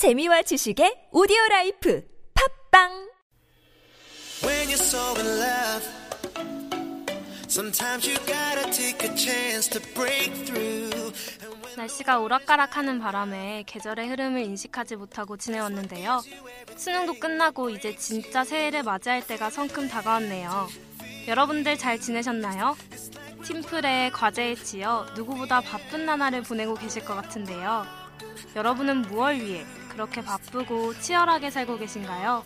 재미와 지식의 오디오 라이프 팟빵 When you're so in love, sometimes you gotta take a chance to break through. 날씨가 오락가락하는 바람에 계절의 흐름을 인식하지 못하고 지내왔는데요. 수능도 끝나고 이제 진짜 새해를 맞이할 때가 성큼 다가왔네요. 여러분들 잘 지내셨나요? 팀플의 과제에 치여 누구보다 바쁜 나날을 보내고 계실 것 같은데요. 여러분은 무얼 위해 그렇게 바쁘고 치열하게 살고 계신가요?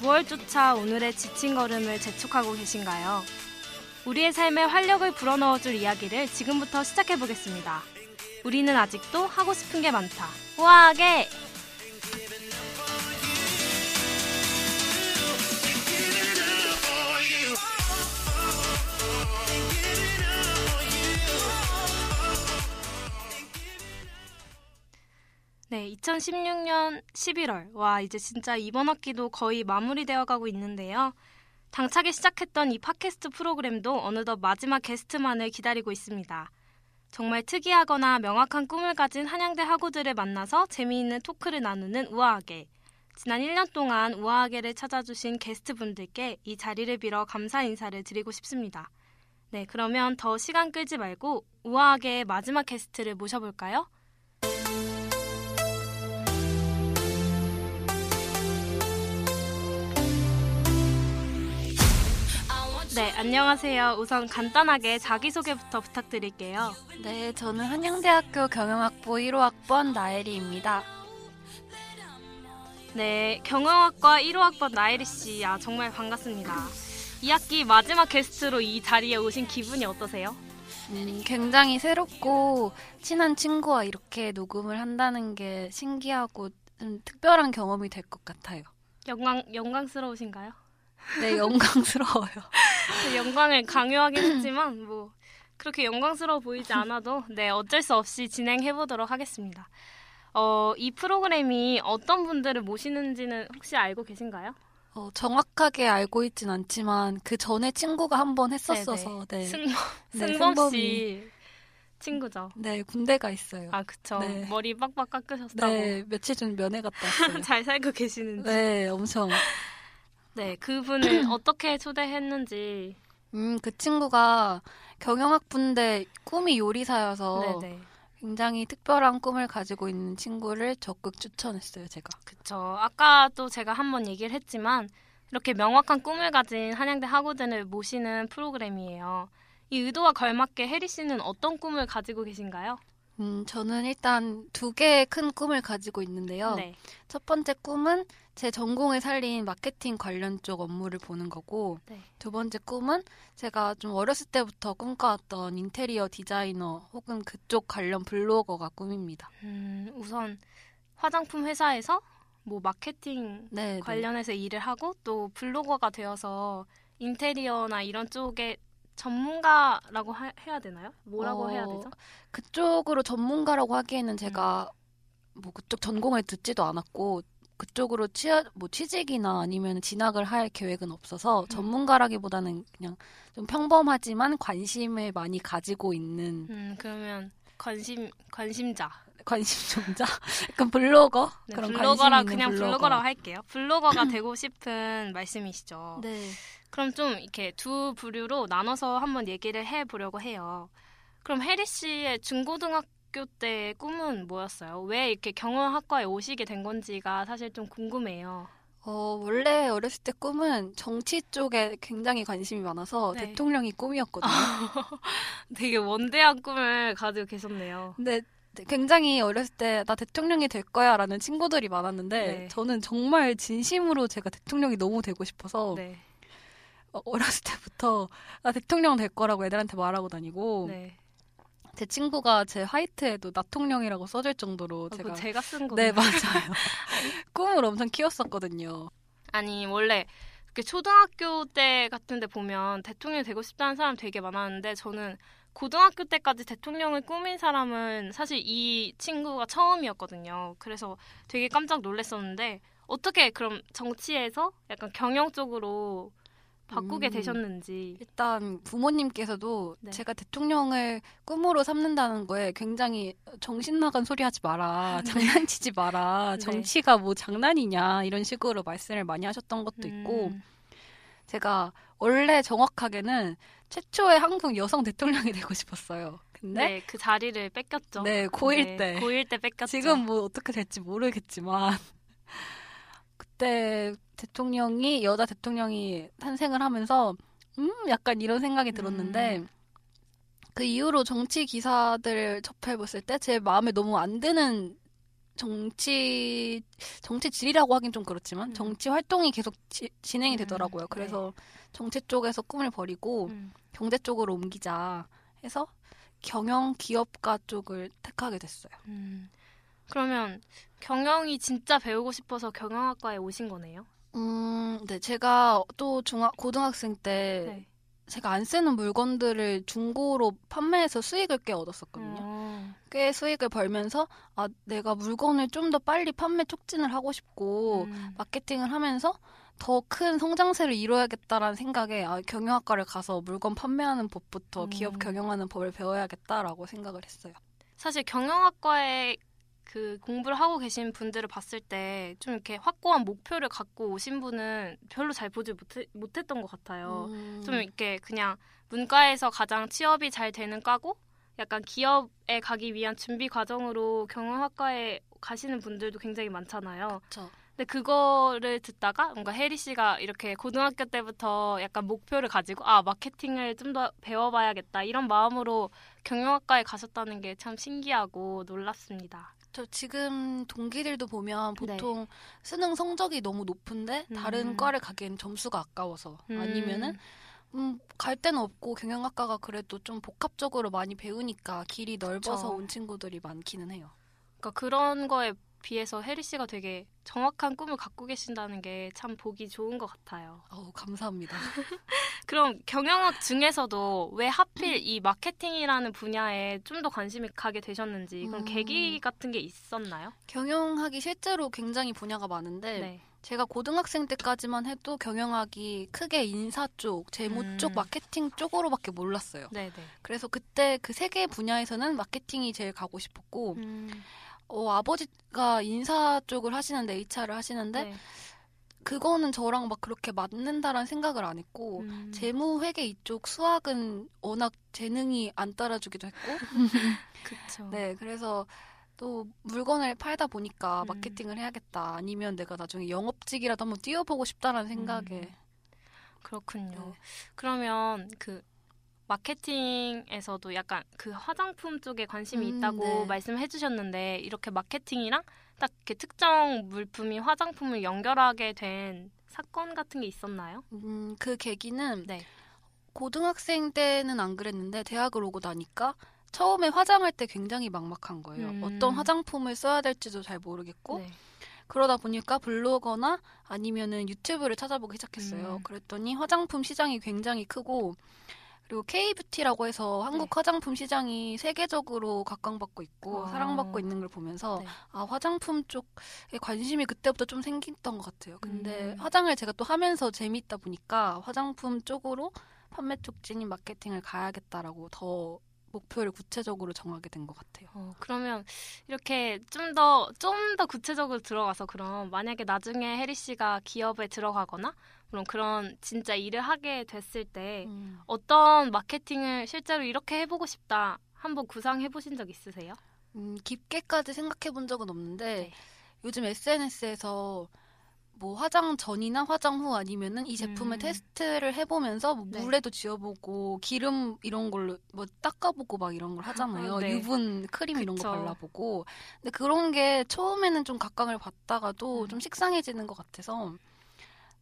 무얼조차 오늘의 지친 걸음을 재촉하고 계신가요? 우리의 삶에 활력을 불어넣어줄 이야기를 지금부터 시작해보겠습니다. 우리는 아직도 하고 싶은 게 많다. 우아하게! 네, 2016년 11월. 와, 이제 진짜 이번 학기도 거의 마무리되어 가고 있는데요. 당차게 시작했던 이 팟캐스트 프로그램도 어느덧 마지막 게스트만을 기다리고 있습니다. 정말 특이하거나 명확한 꿈을 가진 한양대 학우들을 만나서 재미있는 토크를 나누는 우아하게. 지난 1년 동안 우아하게를 찾아주신 게스트분들께 이 자리를 빌어 감사 인사를 드리고 싶습니다. 네, 그러면 더 시간 끌지 말고 우아하게의 마지막 게스트를 모셔볼까요? 네, 안녕하세요. 우선 간단하게 자기소개부터 부탁드릴게요. 네, 저는 한양대학교 경영학부 1호 학번 나혜리입니다. 네, 경영학과 1호 학번 나혜리 씨, 아, 정말 반갑습니다. 이 학기 마지막 게스트로 이 자리에 오신 기분이 어떠세요? 음, 굉장히 새롭고 친한 친구와 이렇게 녹음을 한다는 게 신기하고 좀 특별한 경험이 될 것 같아요. 영광, 영광스러우신가요? 네, 영광스러워요. 그 영광을 강요하긴 했지만, 뭐, 그렇게 영광스러워 보이지 않아도, 네, 어쩔 수 없이 진행해 보도록 하겠습니다. 어, 이 프로그램이 어떤 분들을 모시는지는 혹시 알고 계신가요? 어, 정확하게 알고 있진 않지만 그 전에 친구가 한 번 했었어서 네. 승범, 네, 승범 승범이. 씨 친구죠. 네, 군대가 있어요. 아, 그쵸. 네. 머리 빡빡 깎으셨다고. 네, 며칠 전 면회 갔다 왔어요. 잘 살고 계시는지. 네, 엄청. 네, 그분을 어떻게 초대했는지. 음, 그 친구가 경영학부인데 꿈이 요리사여서 네네. 굉장히 특별한 꿈을 가지고 있는 친구를 적극 추천했어요, 제가. 그쵸. 아까 또 제가 한번 얘기를 했지만, 이렇게 명확한 꿈을 가진 한양대 학우들을 모시는 프로그램이에요. 이 의도와 걸맞게 혜리 씨는 어떤 꿈을 가지고 계신가요? 음, 저는 일단 두 개의 큰 꿈을 가지고 있는데요. 네. 첫 번째 꿈은 제 전공을 살린 마케팅 관련 쪽 업무를 보는 거고, 네. 두 번째 꿈은 제가 좀 어렸을 때부터 꿈꿔왔던 인테리어 디자이너 혹은 그쪽 관련 블로거가 꿈입니다. 음, 우선 화장품 회사에서 뭐 마케팅 네, 네. 관련해서 일을 하고 또 블로거가 되어서 인테리어나 이런 쪽에 전문가라고 하- 해야 되나요? 뭐라고 어, 해야 되죠? 그쪽으로 전문가라고 하기에는 제가 뭐 그쪽 전공을 듣지도 않았고 그쪽으로 취하, 뭐 취직이나 아니면 진학을 할 계획은 없어서 전문가라기보다는 그냥 좀 평범하지만 관심을 많이 가지고 있는 음, 그러면 관심 관심자. 관심종자? 약간 블로거? 네, 그런 블로거라 그냥 블로거. 블로거라고 할게요. 블로거가 되고 싶은 말씀이시죠. 네. 그럼 좀 이렇게 두 부류로 나눠서 한번 얘기를 해 보려고 해요. 그럼 혜리 씨의 중고등학교 때 꿈은 뭐였어요? 왜 이렇게 경영학과에 오시게 된 건지가 사실 좀 궁금해요. 어, 원래 어렸을 때 꿈은 정치 쪽에 굉장히 관심이 많아서 네. 대통령이 꿈이었거든요. 되게 원대한 꿈을 가지고 계셨네요. 근데 굉장히 어렸을 때 나 대통령이 될 거야 라는 친구들이 많았는데 네. 저는 정말 진심으로 제가 대통령이 너무 되고 싶어서 네. 어, 어렸을 때부터 나 대통령 될 거라고 애들한테 말하고 다니고 네. 제 친구가 제 화이트에도 나통령이라고 써줄 정도로 어, 제가 제가 쓴 거. 네 맞아요 꿈을 엄청 키웠었거든요 아니 원래 그 초등학교 때 같은데 보면 대통령 되고 싶다는 사람 되게 많았는데 저는 고등학교 때까지 대통령을 꾸민 사람은 사실 이 친구가 처음이었거든요. 그래서 되게 깜짝 놀랐었는데 어떻게 그럼 정치에서 약간 경영 쪽으로 바꾸게 음. 되셨는지. 일단 부모님께서도 네. 제가 대통령을 꿈으로 삼는다는 거에 굉장히 정신 나간 소리 하지 마라. 장난치지 마라. 네. 정치가 뭐 장난이냐. 이런 식으로 말씀을 많이 하셨던 것도 있고 음, 제가 원래 정확하게는 최초의 한국 여성 대통령이 되고 싶었어요. 근데 네, 그 자리를 뺏겼죠. 네, 고1 때. 고1 때 뺏겼죠. 지금 뭐 어떻게 될지 모르겠지만 그때 대통령이 여자 대통령이 탄생을 하면서 음 약간 이런 생각이 들었는데 음. 그 이후로 정치 기사들을 접해봤을 때 제 마음에 너무 안 드는 정치 정치 질이라고 하긴 좀 그렇지만 음. 정치 활동이 계속 지- 진행이 음, 되더라고요. 그래서 정치 쪽에서 꿈을 버리고 음. 경제 쪽으로 옮기자 해서 경영 기업가 쪽을 택하게 됐어요. 음. 그러면 경영이 진짜 배우고 싶어서 경영학과에 오신 거네요? 음, 네, 제가 또 중학, 고등학생 때 네. 제가 안 쓰는 물건들을 중고로 판매해서 수익을 꽤 얻었었거든요. 어, 꽤 수익을 벌면서 아, 내가 물건을 좀 더 빨리 판매 촉진을 하고 싶고 음. 마케팅을 하면서 더 큰 성장세를 이뤄야겠다라는 생각에 아, 경영학과를 가서 물건 판매하는 법부터 음. 기업 경영하는 법을 배워야겠다라고 생각을 했어요. 사실 경영학과에 그 공부를 하고 계신 분들을 봤을 때 좀 이렇게 확고한 목표를 갖고 오신 분은 별로 잘 보지 못해, 못했던 것 같아요. 음. 좀 이렇게 그냥 문과에서 가장 취업이 잘 되는 과고 약간 기업에 가기 위한 준비 과정으로 경영학과에 가시는 분들도 굉장히 많잖아요. 그쵸. 근데 그거를 듣다가 뭔가 혜리 씨가 이렇게 고등학교 때부터 약간 목표를 가지고 아 마케팅을 좀 더 배워봐야겠다 이런 마음으로 경영학과에 가셨다는 게 참 신기하고 놀랐습니다. 저 지금 동기들도 보면 네. 보통 수능 성적이 너무 높은데 다른 음. 과를 가기엔 점수가 아까워서 음. 아니면은 음, 갈 데는 없고 경영학과가 그래도 좀 복합적으로 많이 배우니까 길이 넓어서 그쵸. 온 친구들이 많기는 해요. 그러니까 그런 거에 비해서 혜리 씨가 되게 정확한 꿈을 갖고 계신다는 게 참 보기 좋은 것 같아요. 어우, 감사합니다. 그럼 경영학 중에서도 왜 하필 이 마케팅이라는 분야에 좀 더 관심이 가게 되셨는지 그런 음. 계기 같은 게 있었나요? 경영학이 실제로 굉장히 분야가 많은데 네. 제가 고등학생 때까지만 해도 경영학이 크게 인사 쪽, 재무 음. 쪽, 마케팅 쪽으로밖에 몰랐어요. 네, 네. 그래서 그때 그 세 개 분야에서는 마케팅이 제일 가고 싶었고 음, 어, 아버지가 인사 쪽을 하시는데 HR을 하시는데 네. 그거는 저랑 막 그렇게 맞는다라는 생각을 안 했고 음. 재무 회계 이쪽 수학은 워낙 재능이 안 따라주기도 했고 그쵸. 네 그래서 또 물건을 팔다 보니까 음. 마케팅을 해야겠다 아니면 내가 나중에 영업직이라도 한번 뛰어보고 싶다라는 생각에 음. 그렇군요. 네. 그러면 그 마케팅에서도 약간 그 화장품 쪽에 관심이 음, 있다고 네. 말씀해 주셨는데 이렇게 마케팅이랑 딱 이렇게 특정 물품이 화장품을 연결하게 된 사건 같은 게 있었나요? 음, 그 계기는 네. 고등학생 때는 안 그랬는데 대학을 오고 나니까 처음에 화장할 때 굉장히 막막한 거예요. 음. 어떤 화장품을 써야 될지도 잘 모르겠고 네. 그러다 보니까 블로거나 아니면은 유튜브를 찾아보기 시작했어요. 음. 그랬더니 화장품 시장이 굉장히 크고 그리고 K뷰티라고 해서 한국 화장품 시장이 세계적으로 각광받고 있고 아. 사랑받고 있는 걸 보면서 네. 아 화장품 쪽에 관심이 그때부터 좀 생겼던 것 같아요. 근데 음. 화장을 제가 또 하면서 재밌다 보니까 화장품 쪽으로 판매 촉진인 마케팅을 가야겠다라고 더 목표를 구체적으로 정하게 된 것 같아요. 어, 그러면 이렇게 좀 더 좀 더 구체적으로 들어가서 그럼 만약에 나중에 혜리 씨가 기업에 들어가거나 물론 그런 진짜 일을 하게 됐을 때 음. 어떤 마케팅을 실제로 이렇게 해보고 싶다 한번 구상해 보신 적 있으세요? 음, 깊게까지 생각해 본 적은 없는데 네. 요즘 SNS에서 뭐 화장 전이나 화장 후 아니면은 이 제품을 음. 테스트를 해보면서 뭐 네. 물에도 지워보고 기름 이런 걸로 뭐 닦아보고 막 이런 걸 하잖아요. 네. 유분 크림 이런 거 그쵸. 발라보고. 근데 그런 게 처음에는 좀 각광을 받다가도 음. 좀 식상해지는 것 같아서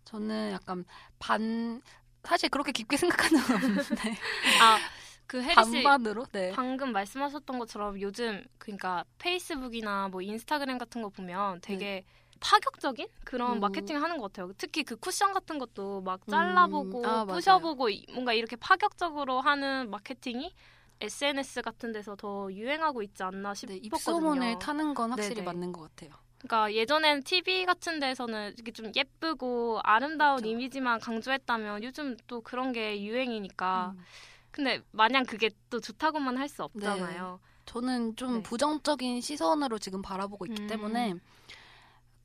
저는 약간 반 사실 그렇게 깊게 생각하는 건 없는데 아, 그씨 반반으로 네. 방금 말씀하셨던 것처럼 요즘 그러니까 페이스북이나 뭐 인스타그램 같은 거 보면 되게 파격적인 그런 음. 마케팅 하는 것 같아요. 특히 그 쿠션 같은 것도 막 잘라보고 음. 아. 부셔보고 이- 뭔가 이렇게 파격적으로 하는 마케팅이 SNS 같은 데서 더 유행하고 있지 않나 네, 싶었거든요. 입소문을 타는 건 확실히 네네. 맞는 것 같아요. 그러니까 예전엔 TV 같은 데서는 이렇게 좀 예쁘고 아름다운 그쵸. 이미지만 강조했다면 요즘 또 그런 게 유행이니까. 음. 근데 마냥 그게 또 좋다고만 할 수 없잖아요. 저는 좀 네. 부정적인 시선으로 지금 바라보고 있기 음. 때문에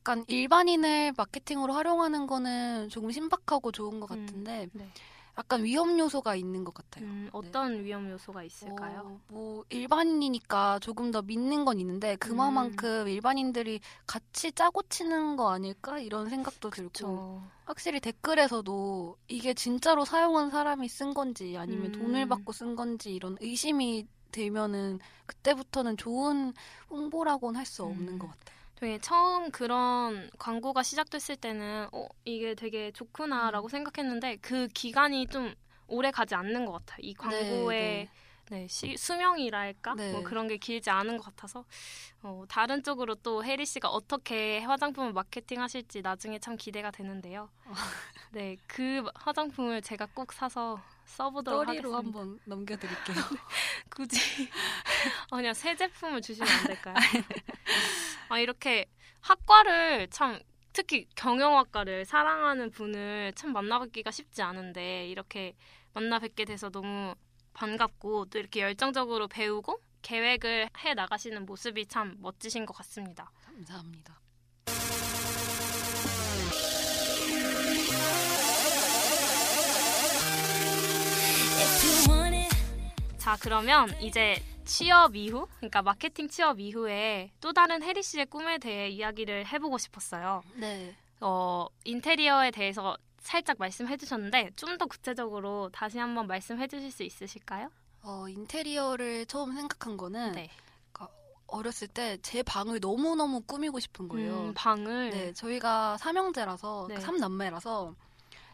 약간 일반인을 마케팅으로 활용하는 거는 조금 신박하고 좋은 것 음. 같은데 네. 약간 위험 요소가 있는 것 같아요. 음, 어떤 위험 요소가 있을까요? 어, 뭐 일반인이니까 조금 더 믿는 건 있는데 그만큼 일반인들이 같이 짜고 치는 거 아닐까 이런 생각도 들고 그렇죠. 확실히 댓글에서도 이게 진짜로 사용한 사람이 쓴 건지 아니면 음. 돈을 받고 쓴 건지 이런 의심이 들면은 그때부터는 좋은 홍보라고는 할 수 없는 음. 것 같아요. 되게 처음 그런 광고가 시작됐을 때는 어 이게 되게 좋구나라고 생각했는데 그 기간이 좀 오래 가지 않는 것 같아요. 이 광고의 네, 시- 수명이랄까 네. 뭐 그런 게 길지 않은 것 같아서 어, 다른 쪽으로 또 혜리 씨가 어떻게 화장품을 마케팅하실지 나중에 참 기대가 되는데요. 네, 그 화장품을 제가 꼭 사서 써보도록 하겠습니다. 한번 넘겨드릴게요. 굳이 아니야 새 제품을 주시면 안 될까요? 아 이렇게 학과를 참 특히 경영학과를 사랑하는 분을 참 만나뵙기가 쉽지 않은데 이렇게 만나 뵙게 돼서 너무 반갑고 또 이렇게 열정적으로 배우고 계획을 해 나가시는 모습이 참 멋지신 것 같습니다. 감사합니다. 자 그러면 이제 취업 이후 그러니까 마케팅 취업 이후에 또 다른 혜리 씨의 꿈에 대해 이야기를 해보고 싶었어요. 네. 어, 인테리어에 대해서 살짝 말씀해 주셨는데 좀 더 구체적으로 다시 한번 말씀해 주실 수 있으실까요? 어, 인테리어를 처음 생각한 거는 네. 어렸을 때 제 방을 너무너무 꾸미고 싶은 거예요. 음, 방을 네, 저희가 삼형제라서 네. 삼남매라서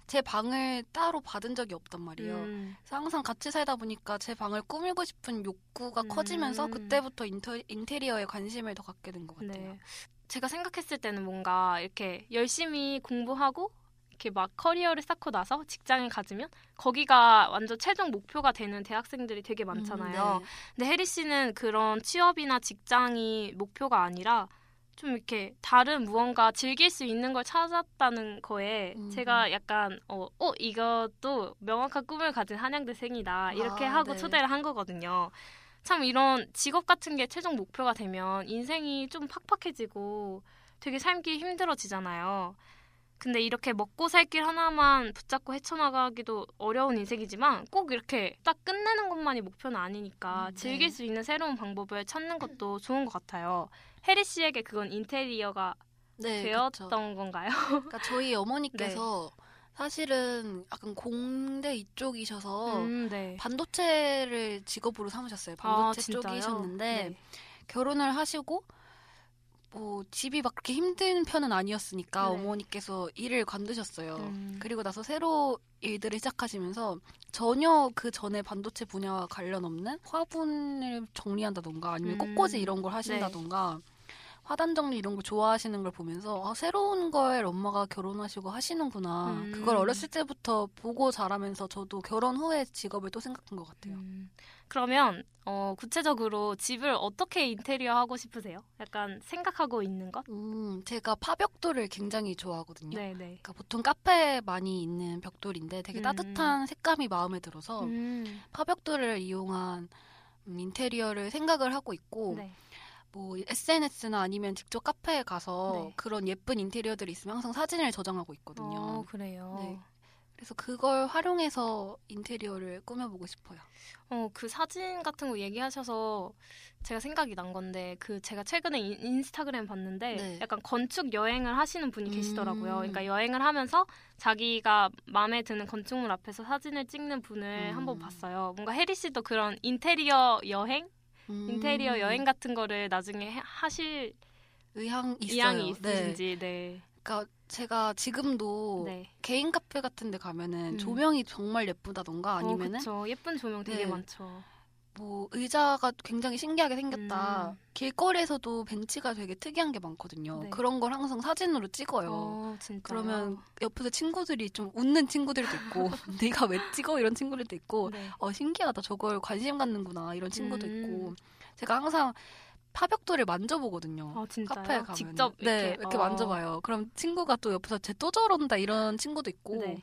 제 방을 따로 받은 적이 없단 말이에요. 음, 그래서 항상 같이 살다 보니까 제 방을 꾸미고 싶은 욕구가 음. 커지면서 그때부터 인터, 인테리어에 관심을 더 갖게 된 것 같아요. 네. 제가 생각했을 때는 뭔가 이렇게 열심히 공부하고 이렇게 막 커리어를 쌓고 나서 직장을 가지면 거기가 완전 최종 목표가 되는 대학생들이 되게 많잖아요. 음, 네. 근데 혜리 씨는 그런 취업이나 직장이 목표가 아니라 좀 이렇게 다른 무언가 즐길 수 있는 걸 찾았다는 거에 음. 제가 약간 어, 어 이것도 명확한 꿈을 가진 한양대생이다 이렇게 아, 하고 네. 초대를 한 거거든요. 참 이런 직업 같은 게 최종 목표가 되면 인생이 좀 팍팍해지고 되게 삶기 힘들어지잖아요. 근데 이렇게 먹고 살 길 하나만 붙잡고 헤쳐나가기도 어려운 인생이지만 꼭 이렇게 딱 끝내는 것만이 목표는 아니니까 음, 네. 즐길 수 있는 새로운 방법을 찾는 것도 좋은 것 같아요. 혜리 씨에게 그건 인테리어가 네, 되었던 그쵸. 건가요? 그러니까 저희 어머니께서 사실은 약간 공대 이쪽이셔서 음, 네. 반도체를 직업으로 삼으셨어요. 아, 반도체 진짜요? 쪽이셨는데 네. 결혼을 하시고 뭐 집이 막 그렇게 힘든 편은 아니었으니까 네. 어머니께서 일을 관두셨어요. 음. 그리고 나서 새로 일들을 시작하시면서 전혀 그 전에 반도체 분야와 관련 없는 화분을 정리한다던가 아니면 음. 꽃꽂이 이런 걸 하신다던가 화단 정리 이런 걸 좋아하시는 걸 보면서 아, 새로운 걸 엄마가 결혼하시고 하시는구나. 음. 그걸 어렸을 때부터 보고 자라면서 저도 결혼 후에 직업을 또 생각한 것 같아요. 음, 그러면 어, 구체적으로 집을 어떻게 인테리어 하고 싶으세요? 약간 생각하고 있는 것? 음, 제가 파벽돌을 굉장히 좋아하거든요. 네, 네. 그러니까 보통 카페에 많이 있는 벽돌인데 되게 음. 따뜻한 색감이 마음에 들어서 음, 파벽돌을 이용한 음, 인테리어를 생각을 하고 있고 네. 뭐 SNS나 아니면 직접 카페에 가서 네. 그런 예쁜 인테리어들이 있으면 항상 사진을 저장하고 있거든요. 어, 그래요. 네. 그래서 그걸 활용해서 인테리어를 꾸며보고 싶어요. 어, 그 사진 같은 거 얘기하셔서 제가 생각이 난 건데 그 제가 최근에 인- 인스타그램 봤는데 네. 약간 건축 여행을 하시는 분이 계시더라고요. 음. 그러니까 여행을 하면서 자기가 마음에 드는 건축물 앞에서 사진을 찍는 분을 음. 한번 봤어요. 뭔가 혜리 씨도 그런 인테리어 여행, 음, 인테리어 여행 같은 거를 나중에 해- 하실 의향 있어요. 네. 있으신지 네. 그러니까 제가 지금도 네. 개인 카페 같은 데 가면은 음. 조명이 정말 예쁘다던가 아니면은 어. 예쁜 조명 되게 네. 많죠. 뭐 의자가 굉장히 신기하게 생겼다. 음. 길거리에서도 벤치가 되게 특이한 게 많거든요. 네. 그런 걸 항상 사진으로 찍어요. 어. 그러면 옆에서 친구들이 좀 웃는 친구들도 있고 네가 왜 찍어 이런 친구들도 있고 네. 어 신기하다 저걸 관심 갖는구나 이런 친구도 음. 있고 제가 항상 파벽돌을 만져보거든요. 아? 카페에 가면 직접 네 이렇게, 이렇게 어. 만져봐요. 그럼 친구가 또 옆에서 쟤 또 저런다 이런 친구도 있고. 네.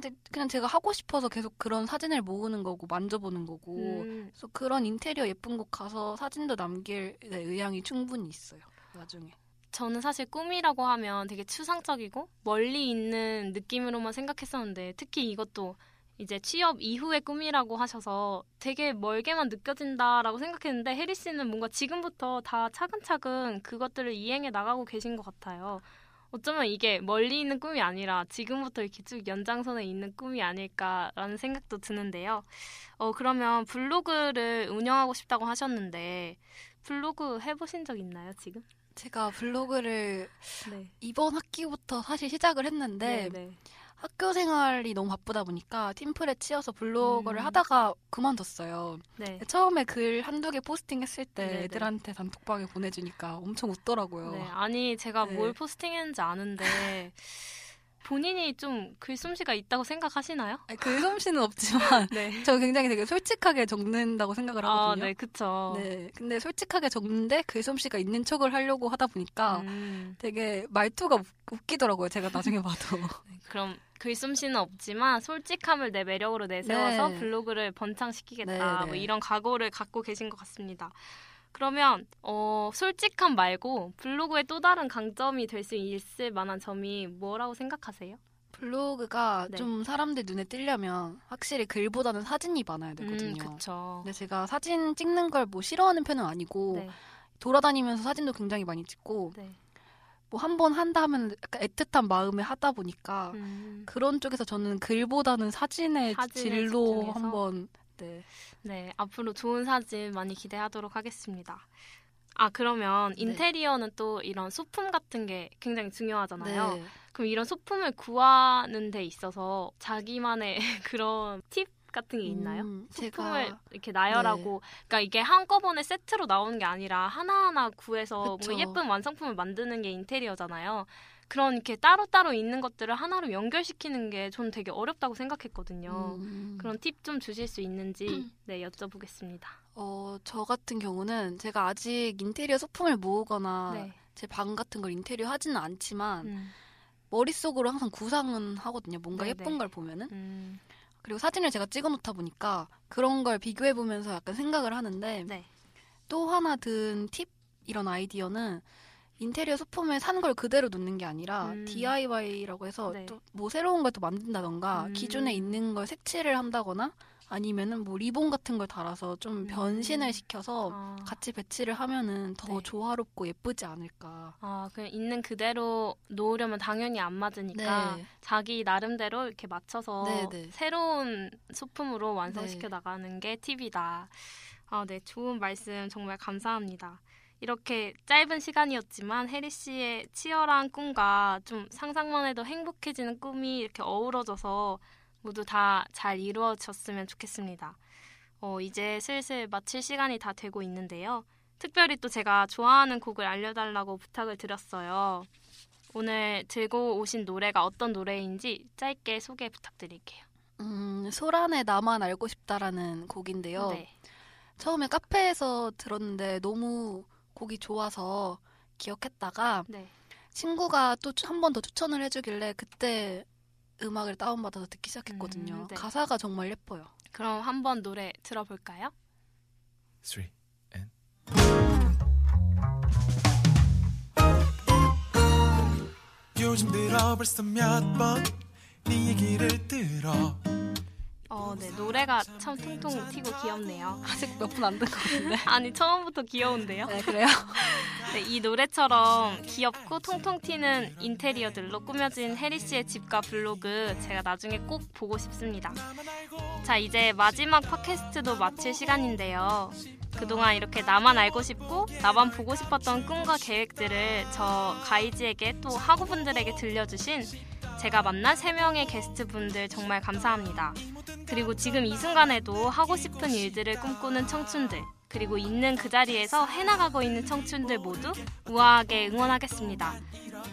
근데 그냥 제가 하고 싶어서 계속 그런 사진을 모으는 거고 만져보는 거고. 음, 그래서 그런 인테리어 예쁜 곳 가서 사진도 남길 네, 의향이 충분히 있어요. 나중에. 저는 사실 꿈이라고 하면 되게 추상적이고 멀리 있는 느낌으로만 생각했었는데 특히 이것도 이제 취업 이후의 꿈이라고 하셔서 되게 멀게만 느껴진다라고 생각했는데 혜리 씨는 뭔가 지금부터 다 차근차근 그것들을 이행해 나가고 계신 것 같아요. 어쩌면 이게 멀리 있는 꿈이 아니라 지금부터 이렇게 쭉 연장선에 있는 꿈이 아닐까라는 생각도 드는데요. 어, 그러면 블로그를 운영하고 싶다고 하셨는데 블로그 해보신 적 있나요, 지금? 제가 블로그를 네. 이번 학기부터 사실 시작을 했는데 네. 학교 생활이 너무 바쁘다 보니까 팀플에 치여서 블로그를 음. 하다가 그만뒀어요. 네. 처음에 글 한두 개 포스팅했을 때 네네. 애들한테 단톡방에 보내주니까 엄청 웃더라고요. 네. 아니 제가 네. 뭘 포스팅했는지 아는데 본인이 좀 글솜씨가 있다고 생각하시나요? 아니, 글솜씨는 없지만 네. 저 굉장히 되게 솔직하게 적는다고 생각을 아, 하거든요. 네, 그쵸. 네, 근데 솔직하게 적는데 글솜씨가 있는 척을 하려고 하다 보니까 음, 되게 말투가 웃- 웃기더라고요. 제가 나중에 봐도. 그럼 글솜씨는 없지만 솔직함을 내 매력으로 내세워서 네. 블로그를 번창시키겠다. 네, 네. 뭐 이런 각오를 갖고 계신 것 같습니다. 그러면 어, 솔직함 말고 블로그의 또 다른 강점이 될 수 있을 만한 점이 뭐라고 생각하세요? 블로그가 네. 좀 사람들 눈에 띄려면 확실히 글보다는 사진이 많아야 음, 되거든요. 그쵸. 근데 제가 사진 찍는 걸 뭐 싫어하는 편은 아니고 네, 돌아다니면서 사진도 굉장히 많이 찍고 네. 뭐한번 한다 하면 약간 애틋한 마음에 하다 보니까 음. 그런 쪽에서 저는 글보다는 사진의 집중해서? 한번 네. 네, 앞으로 좋은 사진 많이 기대하도록 하겠습니다. 아, 그러면 네. 인테리어는 또 이런 소품 같은 게 굉장히 중요하잖아요. 네. 그럼 이런 소품을 구하는 데 있어서 자기만의 그런 팁 같은 게 있나요? 음, 소품을 제가 이렇게 나열하고, 그러니까 이게 한꺼번에 세트로 나오는 게 아니라 하나하나 구해서. 뭔가 예쁜 완성품을 만드는 게 인테리어잖아요. 그런 이렇게 따로따로 있는 것들을 하나로 연결시키는 게 저는 되게 어렵다고 생각했거든요. 음, 그런 팁 좀 주실 수 있는지 네 여쭤보겠습니다. 어, 저 같은 경우는 제가 아직 인테리어 소품을 모으거나 네. 제방 같은 걸 인테리어 하지는 않지만 음, 머릿속으로 항상 구상은 하거든요. 뭔가 네네. 예쁜 걸 보면은. 음, 그리고 사진을 제가 찍어 놓다 보니까 그런 걸 비교해 보면서 약간 생각을 하는데 네. 또 하나 든 팁 이런 아이디어는 인테리어 소품에 산걸 그대로 놓는 게 아니라 음. DIY라고 해서 네. 또뭐 새로운 걸 또 만든다던가 음. 기존에 있는 걸 색칠을 한다거나 아니면은 뭐 리본 같은 걸 달아서 좀 음. 변신을 시켜서 아, 같이 배치를 하면은 더 네. 조화롭고 예쁘지 않을까. 아, 그냥 있는 그대로 놓으려면 당연히 안 맞으니까 네. 자기 나름대로 이렇게 맞춰서 네, 네. 새로운 소품으로 완성시켜 네. 나가는 게 팁이다. 아, 네, 좋은 말씀 정말 감사합니다. 이렇게 짧은 시간이었지만 혜리 씨의 치열한 꿈과 좀 상상만 해도 행복해지는 꿈이 이렇게 어우러져서 모두 다 잘 이루어졌으면 좋겠습니다. 어, 이제 슬슬 마칠 시간이 다 되고 있는데요. 특별히 또 제가 좋아하는 곡을 알려달라고 부탁을 드렸어요. 오늘 들고 오신 노래가 어떤 노래인지 짧게 소개 부탁드릴게요. 음, 소란의 나만 알고 싶다라는 곡인데요. 네. 처음에 카페에서 들었는데 너무 곡이 좋아서 기억했다가 네. 친구가 또 한 번 더 추천을 해주길래 그때 음악을 다운받아서 듣기 시작했거든요. 음, 네. 가사가 정말 예뻐요. 그럼 한번 노래 들어볼까요? three, and 요즘 들어 벌써 몇번네 얘기를 들어 어, 네. 노래가 참 통통 튀고 귀엽네요. 아직 몇 분 안 된 것 같은데. 아니, 처음부터 귀여운데요? 네, 그래요? 네, 이 노래처럼 귀엽고 통통 튀는 인테리어들로 꾸며진 혜리 씨의 집과 블로그 제가 나중에 꼭 보고 싶습니다. 자, 이제 마지막 팟캐스트도 마칠 시간인데요. 그동안 이렇게 나만 알고 싶고 나만 보고 싶었던 꿈과 계획들을 저 가이즈에게 또 학우분들에게 들려주신 제가 만난 3명의 게스트분들 정말 감사합니다. 그리고 지금 이 순간에도 하고 싶은 일들을 꿈꾸는 청춘들, 그리고 있는 그 자리에서 해나가고 있는 청춘들 모두 우아하게 응원하겠습니다.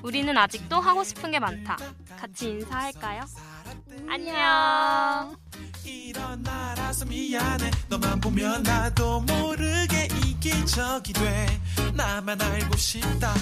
우리는 아직도 하고 싶은 게 많다. 같이 인사할까요? 안녕! 일어나라서 미안해 너만 보면 나도 모르게 이 획기적이 돼 나만 알고 싶다